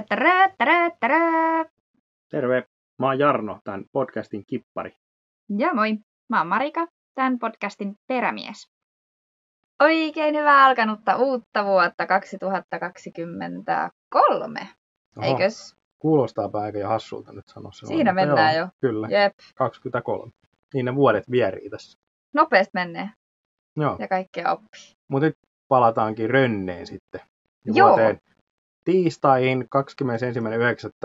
Tätärä, tärä, tärä. Terve, mä oon Jarno, tämän podcastin kippari. Ja moi, mä oon Marika, tämän podcastin perämies. Oikein hyvää alkanutta uutta vuotta 2023. Oho, Eikös? Kuulostaapa aika jo hassulta nyt sanoa se. Siinä mennään joo, jo. Kyllä, Jep, 23. Niin ne vuodet vierii tässä. nopeasti menee Joo, ja kaikkea oppii. mutta nyt palataankin Rönneen sitten. Ja Joo. Vuoteen tiistaihin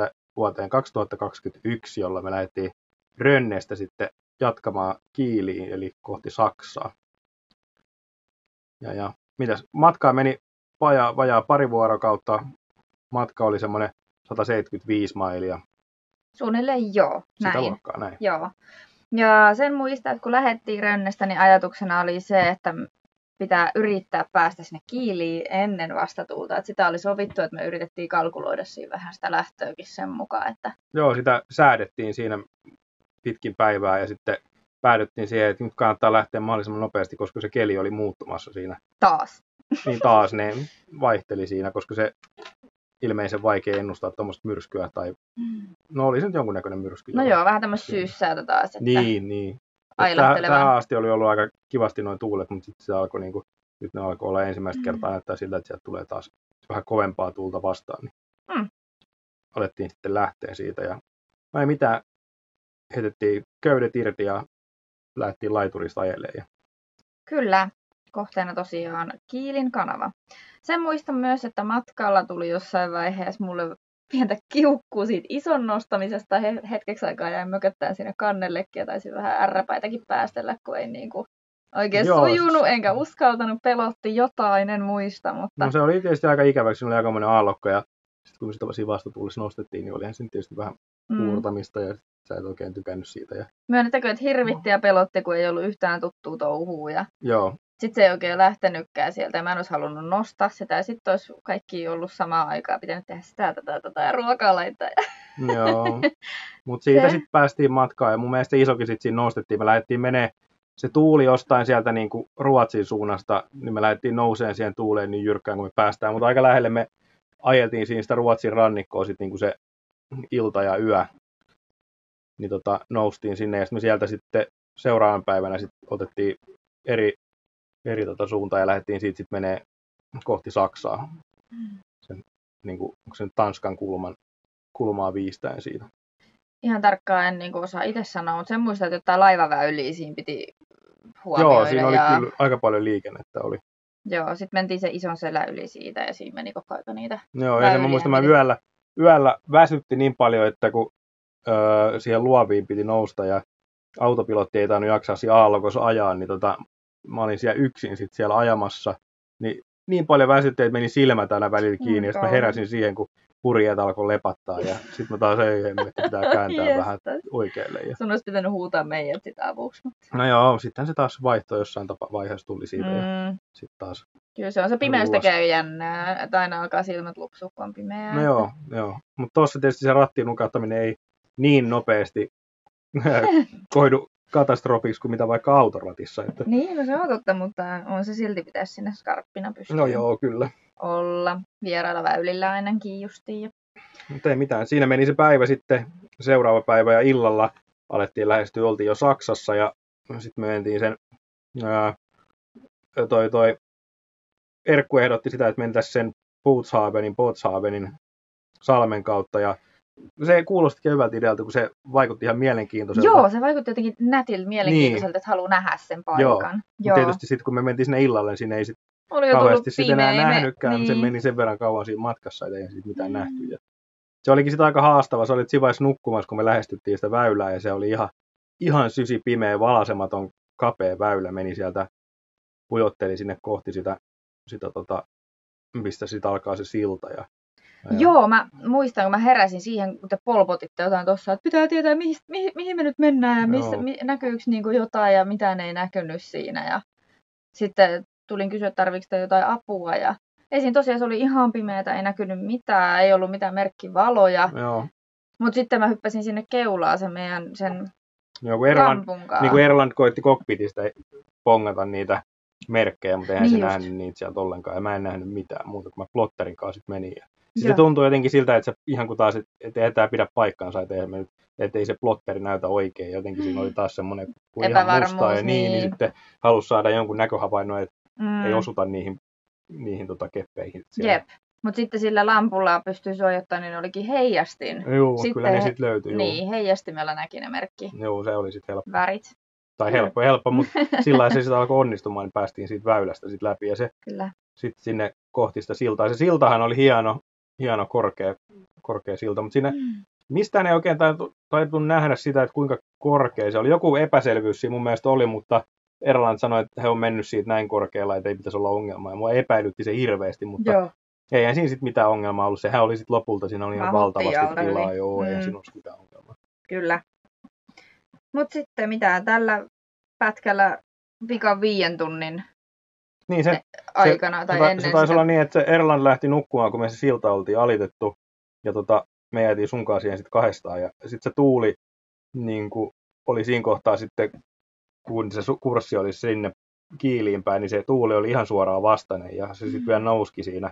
21.9. vuoteen 2021, jolloin me lähdettiin Rönneestä sitten jatkamaan Kiiliin, eli kohti Saksaa. Ja, ja mitäs, matkaa meni vajaa, vajaa pari vuorokautta. Matka oli semmoinen 175 mailia. Suunnilleen joo, Sitä näin. luokkaa näin. Joo. Ja sen muistaa, että kun lähdettiin Rönnestä, niin ajatuksena oli se, että pitää yrittää päästä sinne Kiiliin ennen vastatuulta. Että sitä oli sovittu, että me yritettiin kalkuloida siinä vähän sitä lähtöäkin sen mukaan, että Joo, sitä säädettiin siinä pitkin päivää ja sitten päädyttiin siihen, että nyt kannattaa lähteä mahdollisimman nopeasti, koska se keli oli muuttumassa siinä. taas. Niin taas ne vaihteli siinä, koska se ilmeisen vaikea ennustaa tuommoista myrskyä tai no oli se nyt jonkunnäköinen myrsky. No joo, vähän tämmöistä syyssäätä taas, että Niin, niin. Et Tähän, ailahtelevaa. tähän asti oli ollut aika kivasti noin tuulet, mutta sitten se alkoi niinku, nyt ne alkoi olla ensimmäistä Mm. kertaa näyttää siltä, että sieltä tulee taas vähän kovempaa tuulta vastaan. Niin Mm. Alettiin sitten lähteä siitä ja mä ei mitään, heitettiin köydet irti ja lähtiin laiturista ajelemaan. Ja Kyllä, kohteena tosiaan Kiilin kanava. Sen muistan myös, että matkalla tuli jossain vaiheessa mulle pientä kiukkuu siitä ison nostamisesta. He- Hetkeksi aikaa jäin mököttämään sinne kannellekin ja taisin vähän ärräpäitäkin päästellä, kun ei niinku oikein Joo, sujunut, enkä uskaltanut, pelotti jotain, en muista, mutta No se oli tietysti aika ikäväksi, siinä oli aika monen aallokko ja sitten kun sitä siinä vastatuulissa nostettiin, niin olihan siinä tietysti vähän mm, puurtamista ja sä et oikein tykännyt siitä. Ja, myönnettäkö, että hirvitti ja pelotti, kun ei ollut yhtään tuttua touhua ja joo, sitten se ei oikein lähtenytkään sieltä ja mä en olisi halunnut nostaa sitä ja sitten olisi kaikki ollut samaan aikaan pitänyt tehdä sitä, tätä, tätä ja ruokaa laittaa. Ja... Joo, mutta siitä sitten päästiin matkaan ja mun mielestä isokin sitten siinä nostettiin. Me lähdettiin menee se tuuli jostain sieltä niin kuin Ruotsin suunnasta, niin me lähdettiin nouseen siihen tuuleen niin jyrkkään kuin me päästään, mutta aika lähelle me ajeltiin siinä sitä Ruotsin rannikkoa sitten niin kuin se ilta ja yö, niin tota, noustiin sinne ja sitten me sieltä sitten seuraavan päivänä sitten otettiin eri, eri tota suuntaan ja lähdettiin siitä sitten menee kohti Saksaa, niin kuin, onko se nyt Tanskan kulman, kulmaa viistäen siitä. Ihan tarkkaan en niin osaa itse sanoa, mutta sen muistan, että jotain laivaväyliä siinä piti huomioida. Joo, siinä oli ja... kyllä aika paljon liikennettä. Oli. Joo, sitten mentiin se ison selän yli siitä ja siinä meni koko aika niitä. Joo, ja se mä muistan, mä yöllä, yöllä väsytti niin paljon, että kun öö, siihen luoviin piti nousta ja autopilotti ei tainnut jaksaa siinä aallokossa ajaa, niin tota, mä olin siellä yksin sit siellä ajamassa, niin niin paljon väsytti, että meni silmät aina välillä kiinni, Mm, ja sitten mä heräsin siihen, kun purjeet alkoi lepattaa, ja sitten mä taas ei, että pitää kääntää vähän oikealle. Ja... Sun olisi pitänyt huutaa meidät sitä avuksi. Mutta... No joo, sitten se taas vaihtoi jossain tapa vaiheessa tuli siitä, ja Mm, sitten taas kyllä se on se pimeys Ruuas. tekee jännää, että aina alkaa silmät lupsua, kun on pimeää. No joo, joo. Mutta tuossa tietysti se rattiin nukahtaminen ei niin nopeasti koidu katastrofiksi kuin mitä vaikka autoratissa. Että... Niin, no se on totta, mutta on se silti pitäisi sinne skarppina pystyä No joo, kyllä. olla. Vierailla väylillä ainakin justiin. Ja... Mutta ei mitään. Siinä meni se päivä sitten, seuraava päivä ja illalla alettiin lähestyä, oltiin jo Saksassa ja sitten me mentiin sen, ää, toi, toi Erkku ehdotti sitä, että mentäisiin sen Bootshavenin, Bootshavenin salmen kautta ja se kuulosti hyvältä idealta, kun se vaikutti ihan mielenkiintoiselta. Joo, se vaikutti jotenkin nätiltä, mielenkiintoiselta, Niin. että haluaa nähdä sen Joo, paikan. Mutta tietysti sitten kun me mentiin sinne illalle, niin sinne ei sit Oli kauheasti sitten enää me- nähnytkään, niin. se meni sen verran kauan siinä matkassa, että ei siitä mitään Mm. nähty. Ja se olikin sitten aika haastava, sä olit siinä vaiheessa nukkumassa, kun me lähestyttiin sitä väylää, ja se oli ihan, ihan sysi pimeä, valasematon, kapea väylä, meni sieltä, pujotteli sinne kohti sitä, sitä tota, mistä sitten alkaa se silta. Ja, ja Joo, mä muistan, kun mä heräsin siihen, kun te polpotitte jotain tuossa, että pitää tietää, mihin, mihin, mihin me nyt mennään ja missä, Joo. mi, näkyykö niinku jotain ja mitään ei näkynyt siinä. Ja sitten tulin kysyä, te jotain apua ja ei siinä tosiaan se oli ihan pimeätä, ei näkynyt mitään, ei ollut mitään merkkivaloja. Joo, Mutta sitten mä hyppäsin sinne keulaan sen meidän sen joo kun Erland, niin kuin Erland koitti kokpitista pongata niitä merkkejä, mutta eihän Niin se just. nähnyt niitä sieltä ollenkaan. Ja mä en nähnyt mitään muuta, kun mä plotterin kanssa sitten menin. Ja sitten se tuntui jotenkin siltä, että se ihan kuin taas, että ei tämä pidä paikkaansa, että, nyt, että ei se plotteri näytä oikein. Jotenkin siinä oli taas semmoinen kuin ihan mustaa ja niin, niin, niin. sitten halusi saada jonkun näköhavainnon, että Mm. ei osuta niihin, niihin tota keppeihin. siellä. Jep. Mutta sitten sillä lampulla pystyy suojattamaan, niin olikin heijastin. Joo, Sitten kyllä ne sitten löytyi. Niin, heijastimella näki ne merkki. Joo, se oli sitten helppo. Värit, Tai helppo, helppo, mutta sillä lailla se sitten alkoi onnistumaan, niin päästiin siitä väylästä sit läpi ja se kyllä. sitten sinne kohti sitä siltaa. Se siltahan oli hieno, hieno korkea, korkea silta, mutta siinä Mm. mistään ei oikein taitu, nähdä sitä, että kuinka korkea se oli. Joku epäselvyys siinä mun mielestä oli, mutta Erland sanoi, että he on mennyt siitä näin korkealla, että ei pitäisi olla ongelmaa. Ja mua epäilytti se hirveästi, mutta Joo. eihän siinä sitten mitään ongelmaa ollut. Sehän oli sitten lopulta, siinä oli ihan valtavasti tilaa. yli. Joo, eihän Mm. siinä olisi mitään ongelmaa. Kyllä. Mutta sitten mitä tällä pätkällä vika viien tunnin Niin se, aikana tai se, ennen se taisi sitä. olla niin, että se Erland lähti nukkumaan, kun me se silta oltiin alitettu. Ja tota, me jäätiin sunkaan siihen sitten kahdestaan. Ja sitten se tuuli niin kuin, oli siinä kohtaa sitten, kun se kurssi oli sinne kiiliin päin, niin se tuuli oli ihan suoraan vastainen. Ja se sitten Mm. vielä nouski siinä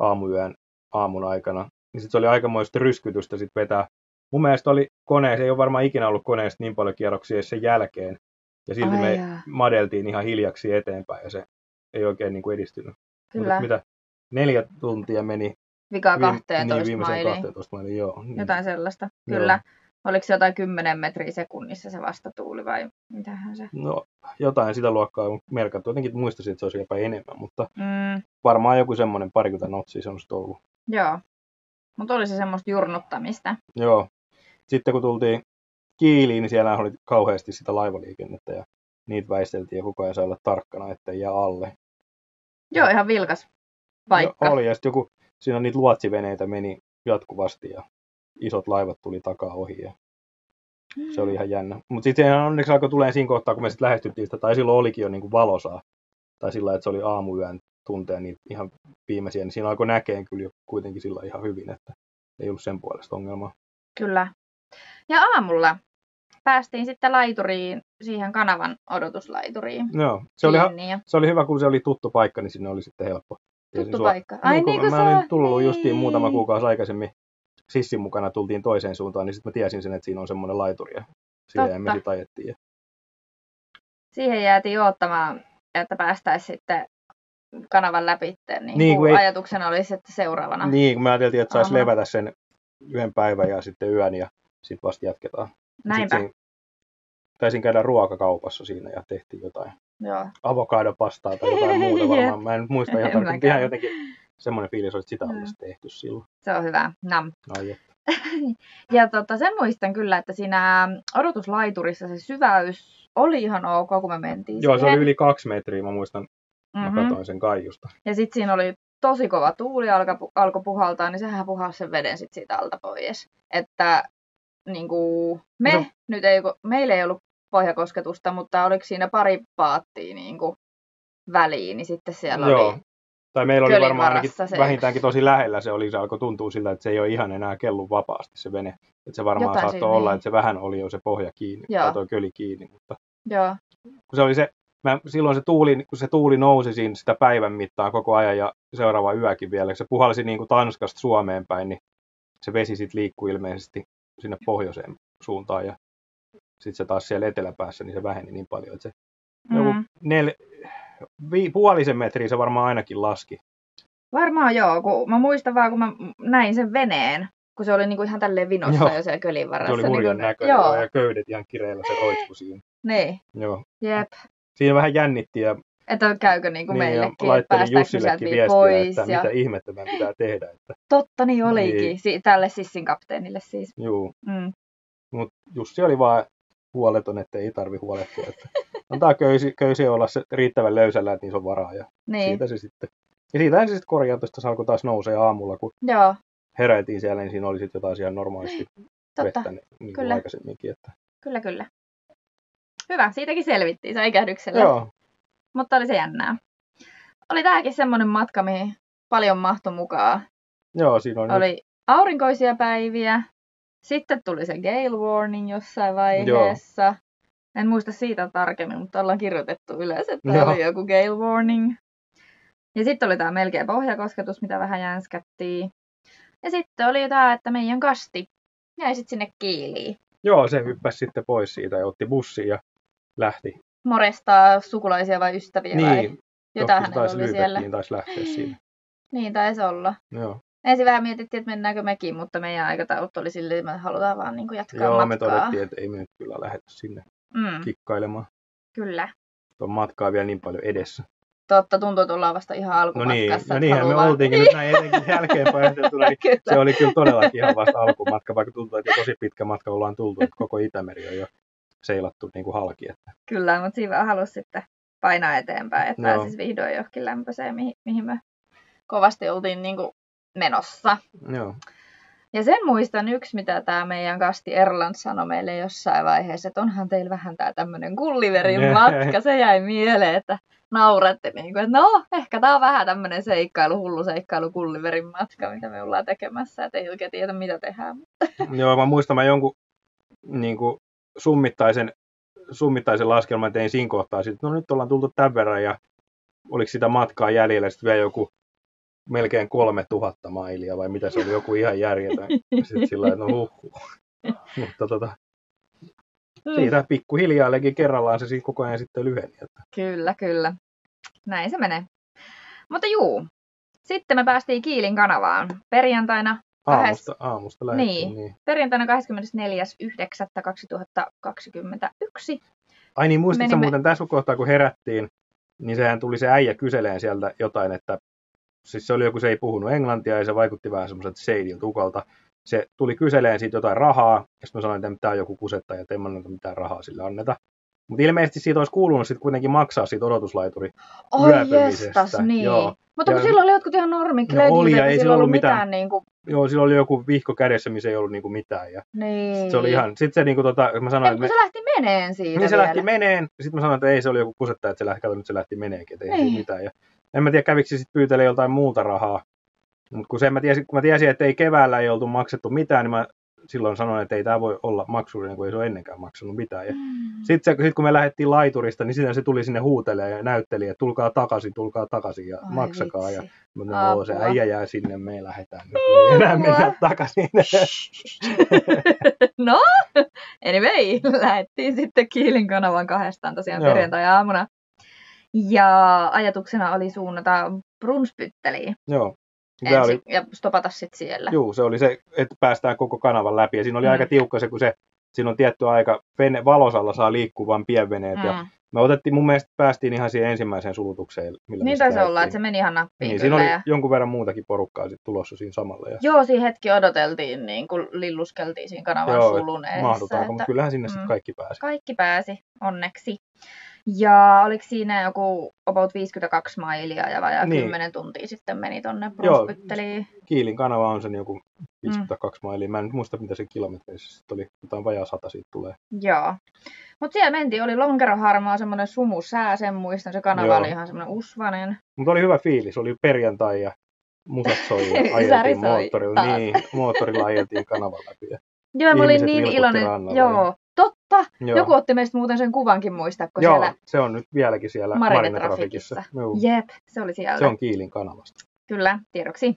aamuyön aamun aikana. Niin sitten se oli aikamoista ryskytystä sitten vetää. Mun mielestä oli kone, se ei ole varmaan ikinä ollut koneesta niin paljon kierroksia sen jälkeen. Ja silti Ai me jaa. madeltiin ihan hiljaksi eteenpäin ja se ei oikein niin kuin edistynyt. Kyllä, Mutta mitä, neljä tuntia meni vika viim- 12 niin, viimeiseen mailiin. 12 mailiin, joo. Niin. Jotain sellaista. Joo. Kyllä. Oliko se jotain 10 metriä sekunnissa se vastatuuli vai mitähän se? No, jotain sitä luokkaa on merkattu. Jotenkin muistaisin, että se olisi jopa enemmän, mutta Mm, varmaan joku semmoinen parikymmentä notsia se on ollut. joo. Mutta oli se semmoista jurnuttamista. Joo. Sitten kun tultiin Kiiliin, niin siellä oli kauheasti sitä laivaliikennettä ja niitä väisteltiin ja koko ajan sai olla tarkkana, ettei jää alle. Joo, ihan vilkas paikka. Ja oli ja sitten joku, siinä niitä luotsiveneitä meni jatkuvasti ja isot laivat tuli takaa ohi ja se oli ihan jännä. Mutta sitten onneksi alkoi tulee siinä kohtaa, kun me sitten lähestyttiin sitä, tai silloin olikin jo niinku valosaa. Tai sillä, että se oli aamuyön tunteja niitä ihan viimeisiä, niin siinä alkoi näkeen kyllä jo kuitenkin sillä ihan hyvin, että ei ollut sen puolesta ongelmaa. Kyllä. Ja aamulla päästiin sitten laituriin, siihen kanavan odotuslaituriin. Joo, se oli, ja se oli hyvä, kun se oli tuttu paikka, niin sinne oli sitten helppo. Tuttu sua- paikka. Ai niin kuin mä sä olin oot, tullut justiin niin. muutama kuukausi aikaisemmin sissin mukana, tultiin toiseen suuntaan, niin sitten mä tiesin sen, että siinä on semmoinen laituri ja siihen me sitten ajettiin. Ja Siihen jäätiin odottamaan, että päästäisiin sitten kanavan läpi. Niin, Niin, niin kun ei- ajatuksena olisi, että seuraavana. Niin, kun me ajateltiin, että saisi levätä sen yhden päivän ja sitten yön ja sitten vasta jatketaan. Näinpä. Sitten taisin käydä ruokakaupassa siinä ja tehtiin jotain Joo. avokadopastaa tai jotain muuta varmaan. Mä en muista ihan tarkkaan, mäkään. ihan jotenkin semmoinen fiilis oli, että sitä olisi tehty silloin. Se on hyvä. Nam. Ai, et. Ja tota, sen muistan kyllä, että siinä odotuslaiturissa se syväys oli ihan ok, kun me mentiin Joo, se oli siihen. yli kaksi metriä, mä muistan, Mhm. mä katsoin sen kaiusta. Ja sitten siinä oli tosi kova tuuli, alkoi alko puhaltaa, niin sehän puhalsi sen veden sit siitä alta pois. Että niin kuin, me No. nyt ei, meillä ei ollut pohjakosketusta, mutta oliko siinä pari paattia niin kuin, väliin, niin sitten siellä Joo. oli... Tai meillä oli varmaan ainakin se vähintäänkin tosi lähellä se oli, se alkoi tuntua siltä, että se ei ole ihan enää kellu vapaasti se vene. Että se varmaan Jotain saattoi siinä, olla, niin. että se vähän oli jo se pohja kiinni, Joo. tai tuo köli kiinni, mutta Joo, kun se oli se, mä, silloin se tuuli, kun se tuuli nousi siinä sitä päivän mittaan koko ajan ja seuraava yökin vielä, kun se puhalsi niin kuin Tanskasta Suomeen päin, niin se vesi sitten liikkui ilmeisesti sinne pohjoiseen suuntaan ja sitten se taas siellä eteläpäässä, niin se väheni niin paljon, että se joku mm. nel, vi, puolisen metriä se varmaan ainakin laski. Varmaan joo, kun mä muistan vaan, kun mä näin sen veneen, kun se oli niinku ihan tälleen vinossa Joo. jo siellä kölin varassa. Se oli niin hurjan kun- näköinen Joo, ja köydet ihan kireillä se roiskui siinä. niin, Joo. jep. Siinä vähän jännitti ja, Että käykö niinku niin, ja meillekin, että päästäänkö Jussillekin viestiä, pois. että ja... mitä ihmettä meidän pitää tehdä. Että, Totta niin olikin, Niin. si- tälle sissin kapteenille siis. juu. Mm. Mutta Jussi oli vaan huoleton, että ei tarvi huolehtia. Että antaa köysi, köysi olla se riittävän löysällä, että niissä on varaa. Ja Niin, siitä se sitten. Ja siitähän se sitten korjautui, että se alkoi taas nousee aamulla, kun joo, heräiltiin siellä, niin siinä oli sitten jotain ihan normaalisti totta. vettä niin kuin Kyllä. aikaisemminkin. Että, Kyllä, kyllä. Hyvä, siitäkin selvittiin säikähdyksellä. joo, Mutta oli se jännää. Oli tämäkin semmoinen matka, mihin paljon mahtui mukaan. joo, siinä oli, Oli aurinkoisia päiviä, sitten tuli se gale warning jossain vaiheessa. En muista siitä tarkemmin, mutta ollaan kirjoitettu ylös, että Joo. oli joku gale warning. Ja sitten oli tämä melkein pohjakosketus, mitä vähän jänskättiin. Ja sitten oli tämä, että meidän kasti jäi sitten sinne kiiliin. Joo, se hyppäsi sitten pois siitä ja otti bussin ja lähti. Morestaa sukulaisia vai ystäviä vai Niin, jotain johonkin hänellä taisi oli siellä. Lyypekkiin, taisi lähteä siitä. Niin taisi olla. Joo, Ensin vähän mietittiin, että mennäänkö mekin, mutta meidän aikataulut oli silleen, että me halutaan vaan niin jatkaa Joo me matkaa. todettiin, että ei me nyt kyllä lähdetä sinne Mm, kikkailemaan. kyllä. Tuon matkaa vielä niin paljon edessä. Totta, tuntuu, että ollaan vasta ihan No alkumatkassa. niin, että no niinhän me haluaa- oltiinkin nyt näin etenkin jälkeenpäin niin se oli kyllä todellakin ihan vasta alkumatka, vaikka tuntuu, että tosi pitkä matka ollaan tultu, että koko Itämeri on jo seilattu niin kuin halki. Että, Kyllä, mutta siinä vaan halusi sitten painaa eteenpäin, että Joo. pääsisi vihdoin johonkin lämpöiseen, mihin, mihin me kovasti oltiin niin kuin menossa. joo. Ja sen muistan yksi, mitä tämä meidän kasti Erland sanoi meille jossain vaiheessa, että onhan teillä vähän tämä tämmöinen kulliverin Nee. matka. Se jäi mieleen, että nauratte niin kuin, että no, ehkä tämä on vähän tämmöinen seikkailu, hullu seikkailu kulliverin matka, mitä me ollaan tekemässä, että ei oikein tiedä, mitä tehdään. Joo, mä muistan mä jonkun niin kuin summittaisen, summittaisen laskelman tein siinä kohtaa, sit, no nyt ollaan tultu tämän verran ja oliko sitä matkaa jäljellä sitten vielä joku melkein kolme tuhatta mailia vai mitä se oli, joku ihan järjetön. Sitten sillä että no huh, Mutta tota, siitä pikkuhiljaa kerrallaan se siinä koko ajan sitten lyheni. Että. Kyllä, kyllä. Näin se menee. Mutta juu, sitten me päästiin Kiilin kanavaan perjantaina, Aamusta, aamusta lähdettiin. Niin. Niin. perjantaina 24.9.2021. Ai niin, muistatko Menimme- muuten tässä kohtaa, kun herättiin, niin sehän tuli se äijä kyseleen sieltä jotain, että siis se oli joku, se ei puhunut englantia ja se vaikutti vähän semmoiselta seidiltä ukolta. Se tuli kyseleen siitä jotain rahaa, ja sitten mä sanoin, että tämä on joku kusettaja, että en mä anneta mitään rahaa sille anneta. Mutta ilmeisesti siitä olisi kuulunut sitten kuitenkin maksaa siitä odotuslaituri. Yöpymisestä, jestas, niin. joo. Mutta kun Ja- silloin oli jotkut ihan normit No oli, ja ei ollut ollut mitään, mitään- niin kuin, Joo, sillä oli joku vihko kädessä, missä ei ollut niinku mitään. Ja niin. sit se oli ihan, sitten se niinku tota, mä sanoin, Ei, että me, se lähti meneen siitä niin se vielä. lähti meneen, sitten mä sanoin, että ei se oli joku kusettaja, että se lähti, kato, nyt se lähti meneenkin, että ei Niin. mitään. Ja en mä tiedä, kävikö se sitten pyytelee joltain muuta rahaa. Mutta kun, se, mä tiesin, kun mä tiesin, että ei keväällä ei oltu maksettu mitään, niin mä silloin sanoin, että ei tämä voi olla maksullinen, kun ei se ole ennenkään maksanut mitään. Ja Mm. sitten sit, kun me lähdettiin laiturista, niin sitten se tuli sinne huutelemaan ja näytteli, että tulkaa takaisin, tulkaa takaisin ja Ai maksakaa. Ja vitsi. mä sanoin, "Joo, se äijä jää sinne, me lähdetään nyt, me ei enää mennä takaisin. no, anyway, lähdettiin sitten Kiilin kanavan kahdestaan tosiaan Joo. perjantai-aamuna. Ja ajatuksena oli suunnata Brunspytteliin Joo. Ensin oli, ja stopata sitten siellä. juu, se oli se, että päästään koko kanavan läpi. Ja siinä oli Mm. aika tiukka se, kun se, siinä on tietty aika, vene, valosalla saa liikkua vain pienveneet. Ja Mm. me otettiin, mun mielestä päästiin ihan siihen ensimmäiseen sulutukseen. Millä Niin taisi olla, että se meni ihan nappiin Niin, siinä oli Ja... jonkun verran muutakin porukkaa sitten tulossa siinä samalla. Ja, Joo, siinä hetki odoteltiin, niin kun lilluskeltiin siinä kanavan Joo, sulun edessä. mahdutaanko, mutta kyllähän sinne Mm. sitten kaikki pääsi. Kaikki pääsi, onneksi. Ja oliko siinä joku about 52 mailia ja vajaa Niin. 10 tuntia sitten meni tonne Joo. Brunspytteliin. Kiilin kanava on sen joku Mm. 52 mailia. Mä en muista, mitä se kilometreissä sitten oli. Jotain vajaa sata siitä tulee. Joo. Mutta siellä mentiin, oli lonkeroharmaa, semmoinen sumusää, sen muistan, se kanava Joo. oli ihan semmoinen usvanen. Mutta oli hyvä fiilis. Oli perjantai ja musat soi ja ajeltiin moottorilla. taas. Niin, moottorilla ajeltiin kanavan läpi. Joo, mä olin niin iloinen. Joo, totta. joo. Joku otti meistä muuten sen kuvankin muistatko Joo, siellä se on nyt vieläkin siellä Marinetrafikissa. Jep, se oli siellä. Se on Kiilin kanavasta. Kyllä, tiedoksi.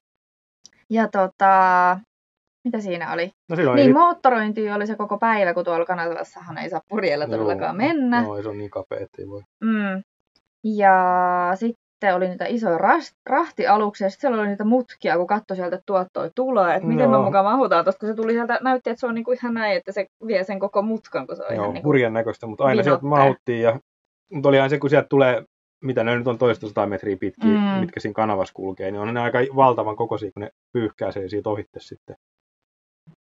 Ja tota, mitä siinä oli? No silloin niin, ei moottorointi oli se koko päivä, kun tuolla kanavassahan ei saa purjeella Joo. todellakaan mennä. No, se on niin kapea, että ei voi. Mm. Ja sitten oli niitä isoja rast- rahtialuksia, ja sitten siellä oli niitä mutkia, kun katsoi sieltä, että tuot toi tulee, että miten me Joo. mukaan mahutaan tuosta, kun se tuli sieltä, näytti, että se on niinku ihan näin, että se vie sen koko mutkan, kun se on Joo, ihan niinku... näköistä, mutta aina sieltä mahuttiin. Ja, mutta olihan se, kun sieltä tulee, mitä ne nyt on toista sata metriä pitkiä, Mm. mitkä siinä kanavassa kulkee, niin on ne aika valtavan kokoisia, kun ne pyyhkäisee siitä ohitte sitten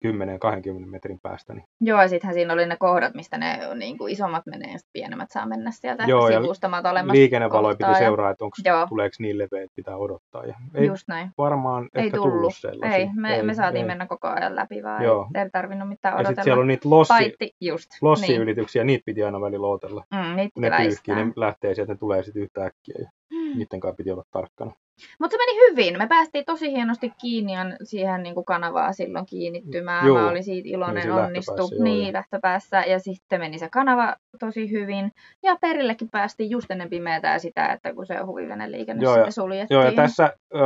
10-20 metrin päästä. Niin. Joo, ja sittenhän siinä oli ne kohdat, mistä ne niinku isommat menee, ja pienemmät saa mennä sieltä Joo, ja sivusta matalemmas Liikennevaloja piti ja- seuraa, että onko Joo. tuleeko niin leveä, että pitää odottaa. Ja ei Just näin. varmaan Ei ehkä tullut. tullut sellaisia. Ei, me, me saatiin mennä koko ajan läpi vaan, Joo. ei, ei tarvinnut mitään Ja odotella. sitten siellä on niitä lossi, Paitti, just. niin. lossiylityksiä, niitä piti aina välillä odotella. Mm, niitä ne pyyhkii, ne lähtee sieltä, ne tulee sitten yhtäkkiä ja Mm. niiden kanssa piti olla tarkkana. Mutta se meni hyvin. Me päästiin tosi hienosti kiinni siihen niin kuin kanavaa silloin kiinnittymään. Juu. Mä olin siitä iloinen, Niin onnistu. joo, niin, joo. lähtöpäässä. Ja sitten meni se kanava tosi hyvin. Ja perillekin päästiin just ennen pimeätä ja sitä, että kun se huviveneliikenne Joo, sitten suljettiin. Joo, ja tässä ö,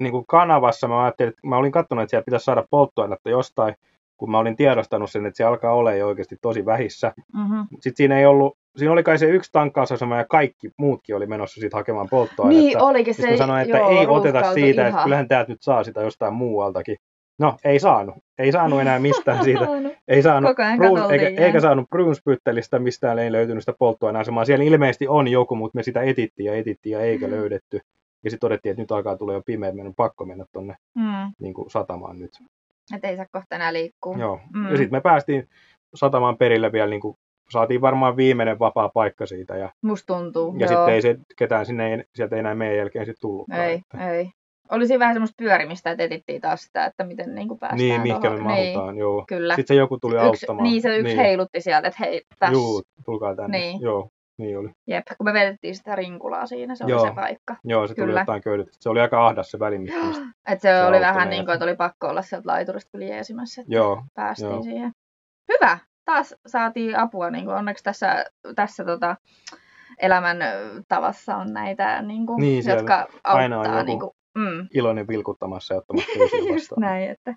niin kuin kanavassa mä ajattelin, että mä olin katsonut, että siellä pitäisi saada polttoainetta jostain, kun mä olin tiedostanut sen, että se alkaa olla jo oikeasti tosi vähissä. Mm-hmm. Sitten siinä ei ollut, siinä oli kai se yksi tankkausasema ja kaikki muutkin oli menossa siitä hakemaan polttoainetta. Niin olikin se. Sanoin, että joo, ei oteta siitä, että ihan. kyllähän täältä nyt saa sitä jostain muualtakin. No, ei saanut. Ei saanut enää mistään siitä. Ei saanut katoltiin eikä, eikä saanut Brunsbyttelistä mistään ei löytynyt sitä polttoaineasemaa. Siellä ilmeisesti on joku, mutta me sitä etittiin ja etittiin ja eikä löydetty. Ja sitten todettiin, että nyt alkaa tulla jo pimeä, meidän on pakko mennä tuonne Mm. niin satamaan nyt. Että ei saa kohta enää liikkua. Joo. Mm. Ja sitten me päästiin satamaan perille vielä, niin kuin, saatiin varmaan viimeinen vapaa paikka siitä. Ja, Musta tuntuu. ja joo. sitten ei se ketään sinne, ei, sieltä ei enää meidän jälkeen sitten tullutkaan. Ei, Että- ei. Oli siinä vähän semmoista pyörimistä, että etittiin taas sitä, että miten niin kuin päästään Niin, mihinkä me mahutaan, joo. Niin, kyllä. Sitten se joku tuli yksi, auttamaan. niin, se yksi heilutti sieltä, että hei, tässä. Juu, tulkaa tänne. Niin. Joo, niin oli. Jep, kun me vedettiin sitä rinkulaa siinä, se Joo. oli se paikka. Joo, se tuli Kyllä. jotain köydet. Se oli aika ahdas se väli, mistä Et se, Se oli vähän meidät. niin kuin, että oli pakko olla sieltä laiturista kyllä jeesimässä, että Joo, päästiin joo. siihen. Hyvä! Taas saatiin apua. Niin kuin onneksi tässä, tässä tota, elämän tavassa on näitä, niin kuin, Niin, jotka aina on auttaa. joku Niin kuin, mm, iloinen vilkuttamassa ja ottamassa vastaan. näin, että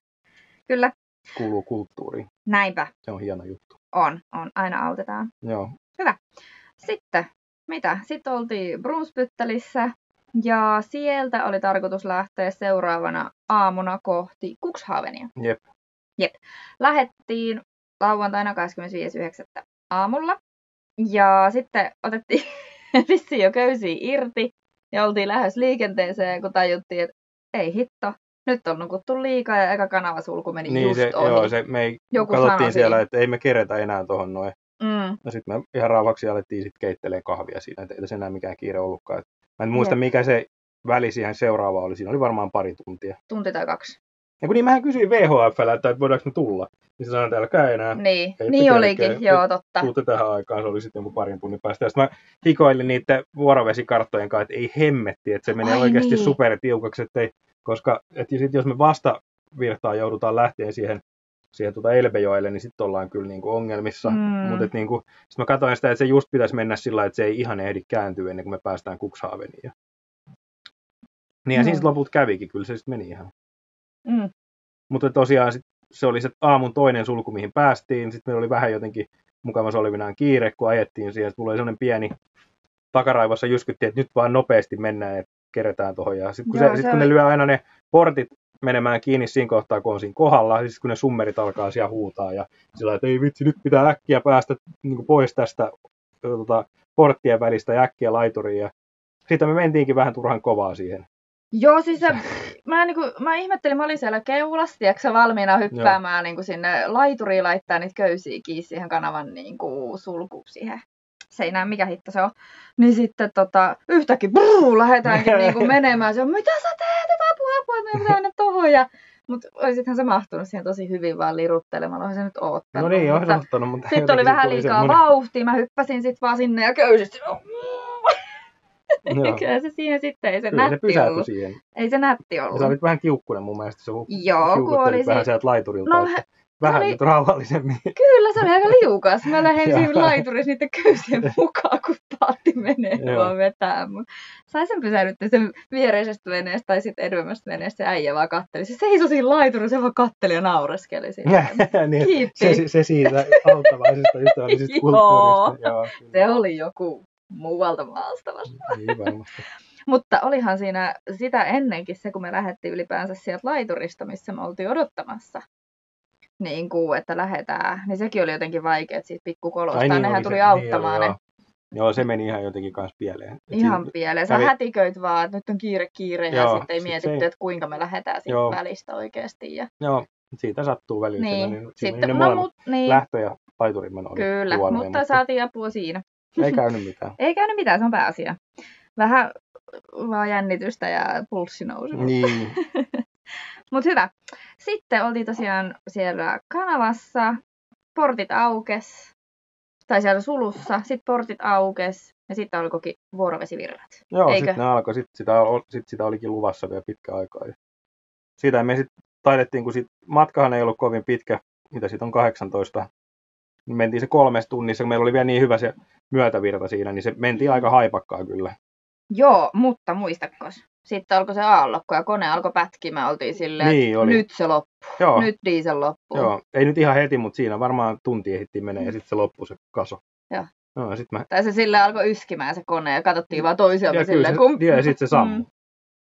kyllä, Kuuluu kulttuuriin. näinpä Se on hieno juttu. on, on, aina autetaan. Joo. Sitten, mitä? Sitten oltiin Brunsbyttelissä ja sieltä oli tarkoitus lähteä seuraavana aamuna kohti Cuxhavenia. Jep. Lähettiin lauantaina 25.9. aamulla ja sitten otettiin vissiin jo köysiä irti ja oltiin lähes liikenteeseen, kun tajuttiin, että ei hitto, nyt on nukuttu liikaa ja eka kanavasulku meni Niin, just se, ohi. joo, se, me ei, Joku katsottiin siellä, että ei me keretä enää tuohon noin. Mm, Ja sitten me ihan rauhaksi alettiin sitten keittelee kahvia siinä, että ei se enää mikään kiire ollutkaan. Mä en muista, Jep. mikä se väli siihen seuraava oli. Siinä oli varmaan pari tuntia. tunti tai kaksi. Ja kun niin mähän kysyin VHFllä, että voidaanko me tulla. Niin se sanoi, että älkää enää. Niin, Ei niin olikin, oikein. joo totta. Tuutte tähän aikaan, se oli sitten joku parin tunnin päästä. Ja sitten mä hikoilin niiden vuorovesikarttojen kanssa, että ei hemmetti, että se menee Ai oikeasti niin. supertiukaksi, että ei, koska että sit jos me vasta virtaan joudutaan lähteen siihen, siihen tuota Elbejoelle, niin sitten ollaan kyllä niinku ongelmissa. Mm. Mutta niinku, sitten mä katsoin sitä, että se just pitäisi mennä sillä että se ei ihan ehdi kääntyä ennen kuin me päästään Cuxhaveniin. Ja... Niin ja No. sitten loput kävikin, kyllä se sitten meni ihan. Mm. Mutta tosiaan sit se oli se aamun toinen sulku, mihin päästiin. Sitten meillä oli vähän jotenkin mukavassa olevinaan kiire, kun ajettiin siihen. Oli sellainen pieni takaraivossa jyskytti, että nyt vaan nopeasti mennään, että keretään tuohon. Ja sitten kun, Joo, se, se sit, kun ne lyö aina ne portit menemään kiinni siinä kohtaa, kun on siinä kohdalla, siis kun ne summerit alkaa siellä huutaa ja sillä että ei vitsi, nyt pitää äkkiä päästä niin kuin pois tästä ö, tota, porttien välistä ja äkkiä laituriin. Ja sitten me mentiinkin vähän turhan kovaa siihen. Joo, siis se, mä, niinku, mä ihmettelin, mä olin siellä keulassa, tiedätkö, valmiina hyppäämään niinku sinne laituriin laittaa niitä köysiä kiinni siihen kanavan niinku, sulkuun siihen seinään, mikä hitto se on. Niin sitten tota, yhtäkkiä brrr, lähdetäänkin niinku menemään. Se on, mitä sä teet, apua, apua, että meidän pitää mennä tohon. Ja, mutta olisithan se mahtunut siihen tosi hyvin vaan liruttelemaan, olisi se nyt oottanut. No niin, on mutta ottanut, mutta Sitten oli vähän liikaa semmoinen- vauhtia, mä hyppäsin sitten vaan sinne ja köysit. Joo. Kyllä se siinä sitten, ei se Kyllä se nätti pysähtyi ollut. siihen. Ei se nätti Ja ollut. sä olit vähän kiukkunen mun mielestä. Se Joo, kun oli vähän si- sieltä laiturilta. No, että vähän oli- nyt rauhallisemmin. Kyllä, se oli aika liukas. Mä lähdin siinä laiturissa niiden köysien mukaan, kun paatti menee vaan vetää. Mut Sai sen pysähdyttyä sen viereisestä veneestä tai sitten edemmästä veneestä se äijä vaan katteli. Se seisoi siinä laiturissa, se vaan katteli ja naureskeli siinä. niin, se, se siitä auttavaisesta ystävällisestä kulttuurista. Joo. Se oli joku muualta maasta vasta. Niin varmasti. Mutta olihan siinä sitä ennenkin se, kun me lähdettiin ylipäänsä sieltä laiturista, missä me oltiin odottamassa. Niin kuin, että lähdetään. Niin sekin oli jotenkin vaikea siitä pikkukolosta. Niin Nehän tuli se. auttamaan niin ne. joo. joo, se meni ihan jotenkin kanssa pieleen. Et Ihan siinä- pieleen. Sä kävi- hätiköit vaan, että nyt on kiire kiire ja Joo, sitten ei sit mietitty, se- että kuinka me lähdetään siitä Joo. välistä oikeasti. Ja... Joo, siitä sattuu välillä. Niin, Niin, sitten, no, mut, niin, lähtö- ja laiturimeno oli kyllä, mutta saatiin apua siinä. Ei käynyt mitään. Ei käynyt mitään, se on pääasia. Vähän vaan jännitystä ja pulssi nousi. Niin, Mutta hyvä. Sitten oltiin tosiaan siellä kanavassa, portit aukes, tai siellä sulussa, sitten portit aukes, Ja sitten alkoikin vuorovesivirrat. Joo, sitten ne alkoi, sit sitä, sit sitä olikin luvassa vielä pitkä aikaa. Ja siitä me sitten taidettiin, kun sit, matkahan ei ollut kovin pitkä, mitä siitä on 18, niin mentiin se kolmes tunnissa, kun meillä oli vielä niin hyvä se myötävirta siinä, niin se mentiin aika haipakkaa kyllä. Joo, mutta muistakos? Sitten alkoi se aallokko ja kone alkoi pätkimään. Oltiin silleen, Niin että oli. nyt se loppuu. Joo, Nyt diesel loppuu. joo, ei nyt ihan heti, mutta siinä varmaan tunti ehdittiin menee ja sitten se loppui se kaso. Joo. No, sit mä, Tai se sille alkoi yskimään se kone ja katsottiin vaan toisiamme ja silleen. se, ja sitten se sammui. Mm.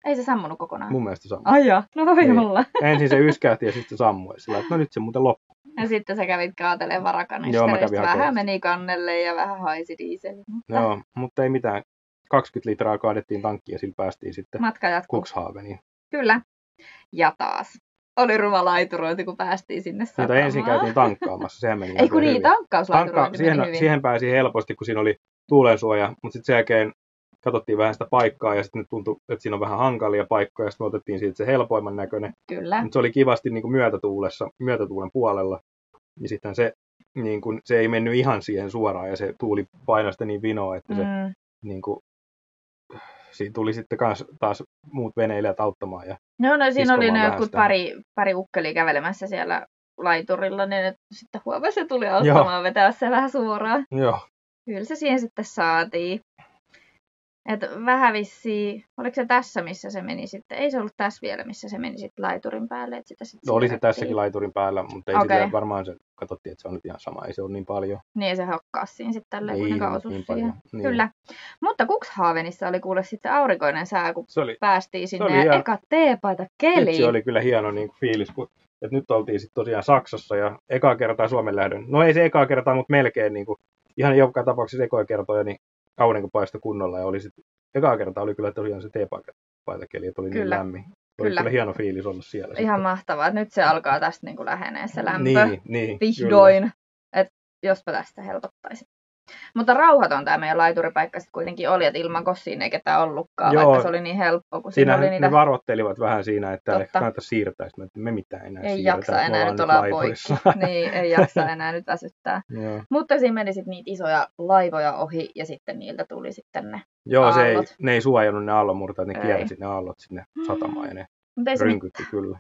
Ei se sammunut kokonaan. Mun mielestä sammui. Ai jaa, no voi Niin. olla. Ensin se yskähti ja sitten se sammui. Ja Sillä, että no nyt se muuten loppui. Ja sitten sä kävit kaatelemaan Joo, varakanisterista. kävin Vähän meni kannelle ja vähän haisi dieseli. Mutta Joo, mutta ei mitään. 20 litraa kaadettiin tankkiin ja sillä päästiin sitten matka jatkuu. Kyllä. Ja taas. Oli ruma laiturointi, kun päästiin sinne satamaan. ensin käytiin tankkaamassa, sehän meni Ei kun niin, hyvin. tankkauslaiturointi Tankka, siihen, hyvin. siihen pääsi helposti, kun siinä oli tuulensuoja, mutta sitten sen jälkeen katsottiin vähän sitä paikkaa ja sitten tuntui, että siinä on vähän hankalia paikkoja ja sitten me otettiin siitä se helpoimman näköinen. Kyllä. Mutta se oli kivasti niin kuin myötätuulessa, myötätuulen puolella. Ja sitten se, niin kuin, se ei mennyt ihan siihen suoraan ja se tuuli painoi sitä niin vinoa, että se Mm. niin kuin, siinä tuli sitten kans taas muut veneilijät auttamaan. Ja, No, no siinä oli ne jotkut pari, pari ukkeli kävelemässä siellä laiturilla, niin ne sitten huomasi tuli auttamaan vetää se vähän suoraan. joo, Kyllä se siihen sitten saatiin. Et vähän vissiin, oliko se tässä, missä se meni sitten? Ei se ollut tässä vielä, missä se meni sitten laiturin päälle. Et sitä sitten no, oli se tässäkin laiturin päällä, mutta ei okay. varmaan se, katsottiin, että se on nyt ihan sama, ei se ole niin paljon. Niin se hakkaa siinä sitten kausus niin siihen. paljon. Niin. Kyllä. Mutta Cuxhavenissa oli kuule sitten aurinkoinen sää, kun Se oli, päästiin sinne oli ja ihan- eka teepaita nyt keli. se oli kyllä hieno niin kuin fiilis, kun, että nyt oltiin sitten tosiaan Saksassa ja ekaa kertaa Suomen lähdön. No ei se ekaa kertaa, mutta melkein niin kuin, ihan joka tapauksessa ekoja kertoja, niin aurinko paistoi kunnolla ja oli sitten, ekaa kertaa oli kyllä tosiaan se teepaitakeli, että oli Kyllä. niin lämmin. Oli Kyllä. kyllä hieno fiilis olla siellä. Ihan mahtavaa. Nyt se alkaa tästä niin kuin lähenee se lämpö. Niin, niin, Vihdoin. Että jospa tästä helpottaisi. Mutta rauhaton tämä meidän laituripaikka sitten kuitenkin oli, että ilman kossiin ei ketään ollutkaan, Joo. vaikka se oli niin helppo, kun siinä Siinä oli niitä... ne varoittelivat vähän siinä, että Totta. ehkä kannattaa siirtää. Sitten että me mitään enää Ei jaksa enää nyt olla poikki. niin, ei jaksa enää nyt väsyttää. Joo, Mutta siinä meni sitten niitä isoja laivoja ohi ja sitten niiltä tuli sitten ne. Joo se ei, Aallot. ne ei suojannut ne aallonmurtajat, ne kiersi ne aallot sinne satamaan ja ne Mutta ei, se mit- rynkytti kyllä.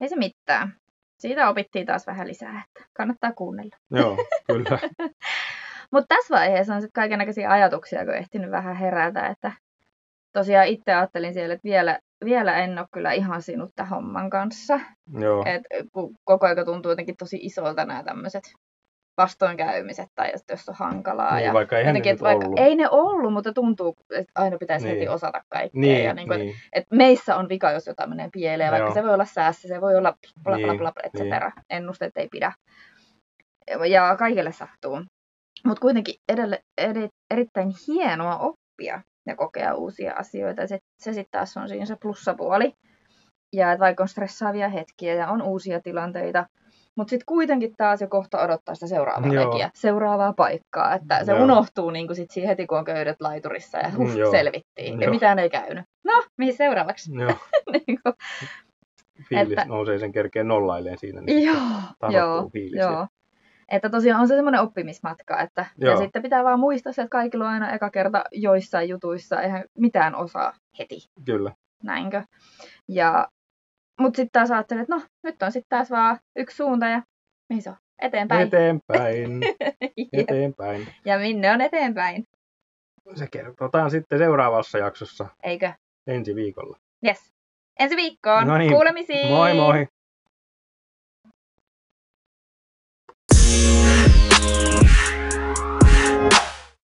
ei se mitään. Siitä opittiin taas vähän lisää, että kannattaa kuunnella. Joo, kyllä. Mutta tässä vaiheessa on sitten kaikenlaisia ajatuksia, kun ehtinyt vähän herätä, että tosiaan itse ajattelin siellä, että vielä, vielä en ole kyllä ihan sinut tämän homman kanssa. Joo. Et kun koko ajan tuntuu jotenkin tosi isolta nämä tämmöiset vastoinkäymiset tai jos on hankalaa. Niin, ja vaikka eihän ne jotenkin, että vaikka, ollut. ei ne ollut, mutta tuntuu, että aina pitäisi Niin. heti osata kaikkea. Niin, ja niin kuin, niin. että meissä on vika, jos jotain menee pieleen, vaikka Joo. se voi olla säässä, se voi olla bla bla Niin, bla, bla et niin. cetera. Ennusteet ei pidä. Ja kaikille sattuu. Mutta kuitenkin edelle, eri, erittäin hienoa oppia ja kokea uusia asioita. Se, se sitten taas on siinä se plussapuoli. Ja että vaikka on stressaavia hetkiä ja on uusia tilanteita, mutta sitten kuitenkin taas jo kohta odottaa sitä seuraavaa Joo. seuraavaa paikkaa. Että se Joo. unohtuu niin sit siinä heti, kun on köydet laiturissa ja huh, Mm, joo. selvittiin. Ja mitään ei käynyt. No, mihin seuraavaksi? Joo, niin kuin, fiilis Että- nousee sen kerkeen nollailleen siinä, niin joo, joo, fiilis. joo. Että tosiaan on se semmoinen oppimismatka, että ja sitten pitää vaan muistaa se, että kaikilla on aina eka kerta joissain jutuissa, eihän mitään osaa heti, Kyllä. näinkö. Ja, mutta sitten taas ajattelin, että no, nyt on sitten taas vaan yksi suunta ja mihin se on? Eteenpäin. Eteenpäin, eteenpäin. ja minne on eteenpäin, Se kerrotaan sitten seuraavassa jaksossa eikö? ensi viikolla. Yes. Ensi viikkoon. No niin. Kuulemisiin. Moi moi! Bye.